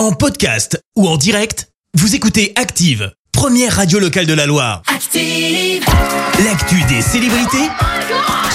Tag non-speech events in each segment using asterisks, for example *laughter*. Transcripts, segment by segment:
En podcast ou en direct, vous écoutez Active, première radio locale de la Loire. Active. L'actu des célébrités,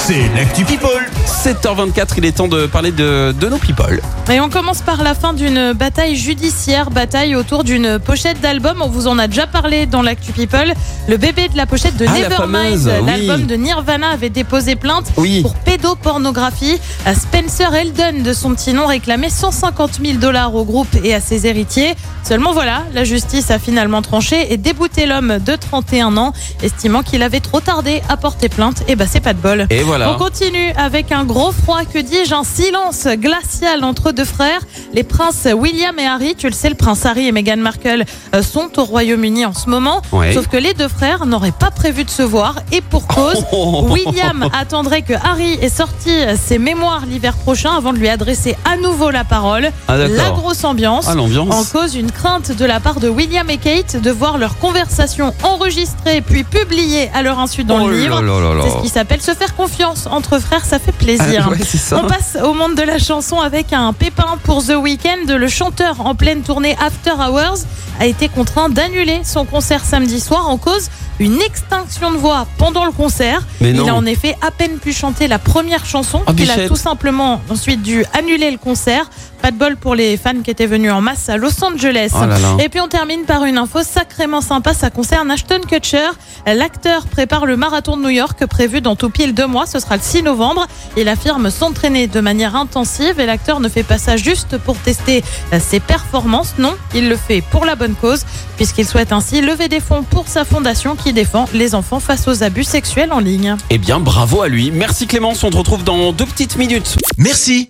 c'est l'actu People. 7h24, il est temps de parler de, de nos people. Et on commence par la fin d'une bataille judiciaire, bataille autour d'une pochette d'album. On vous en a déjà parlé dans l'actu People. Le bébé de la pochette de Ah, la Nevermind, oui. l'album de Nirvana, avait déposé plainte Oui. pour pédopornographie. À Spencer Eldon, de son petit nom, réclamait 150 000 dollars au groupe et à ses héritiers. Seulement voilà, la justice a finalement tranché et débouté l'homme de 31 ans, estimant qu'il avait trop tardé à porter plainte. Et bah c'est pas de bol. Et voilà. On continue avec un gros froid, que dis-je, un silence glacial entre deux frères. Les princes William et Harry, tu le sais, le prince Harry et Meghan Markle euh, sont au Royaume-Uni en ce moment. Ouais. Sauf que les deux frères n'auraient pas prévu de se voir et pour cause. *laughs* Oh. William attendrait que Harry ait sorti ses mémoires l'hiver prochain avant de lui adresser à nouveau la parole. Ah, la grosse ambiance. Ah. En cause, une crainte de la part de William et Kate de voir leur conversation enregistrée puis publiée à leur insu dans Oh le livre. C'est ce qui s'appelle se faire confiance entre frères, ça fait plaisir. Ah, ouais, c'est ça. On passe au monde de la chanson avec un pépin pour The Weeknd. Le chanteur en pleine tournée After Hours a été contraint d'annuler son concert samedi soir en cause une extinction de voix pendant le concert. Mais Il a en effet à peine pu chanter la première chanson Ah, qu'il a tout simplement ensuite dû annuler le concert. Pas de bol pour les fans qui étaient venus en masse à Los Angeles. Oh là là. Et puis on termine par une info sacrément sympa. Ça concerne Ashton Kutcher. L'acteur prépare le marathon de New York prévu dans tout pile deux mois. Ce sera le 6 novembre. Il affirme s'entraîner de manière intensive et l'acteur ne fait pas ça juste pour tester ses performances. Non, il le fait pour la bonne cause puisqu'il souhaite ainsi lever des fonds pour sa fondation qui défend les enfants face aux abus sexuels en ligne. Eh bien, bravo à lui. Merci Clémence, on te retrouve dans deux petites minutes. Merci,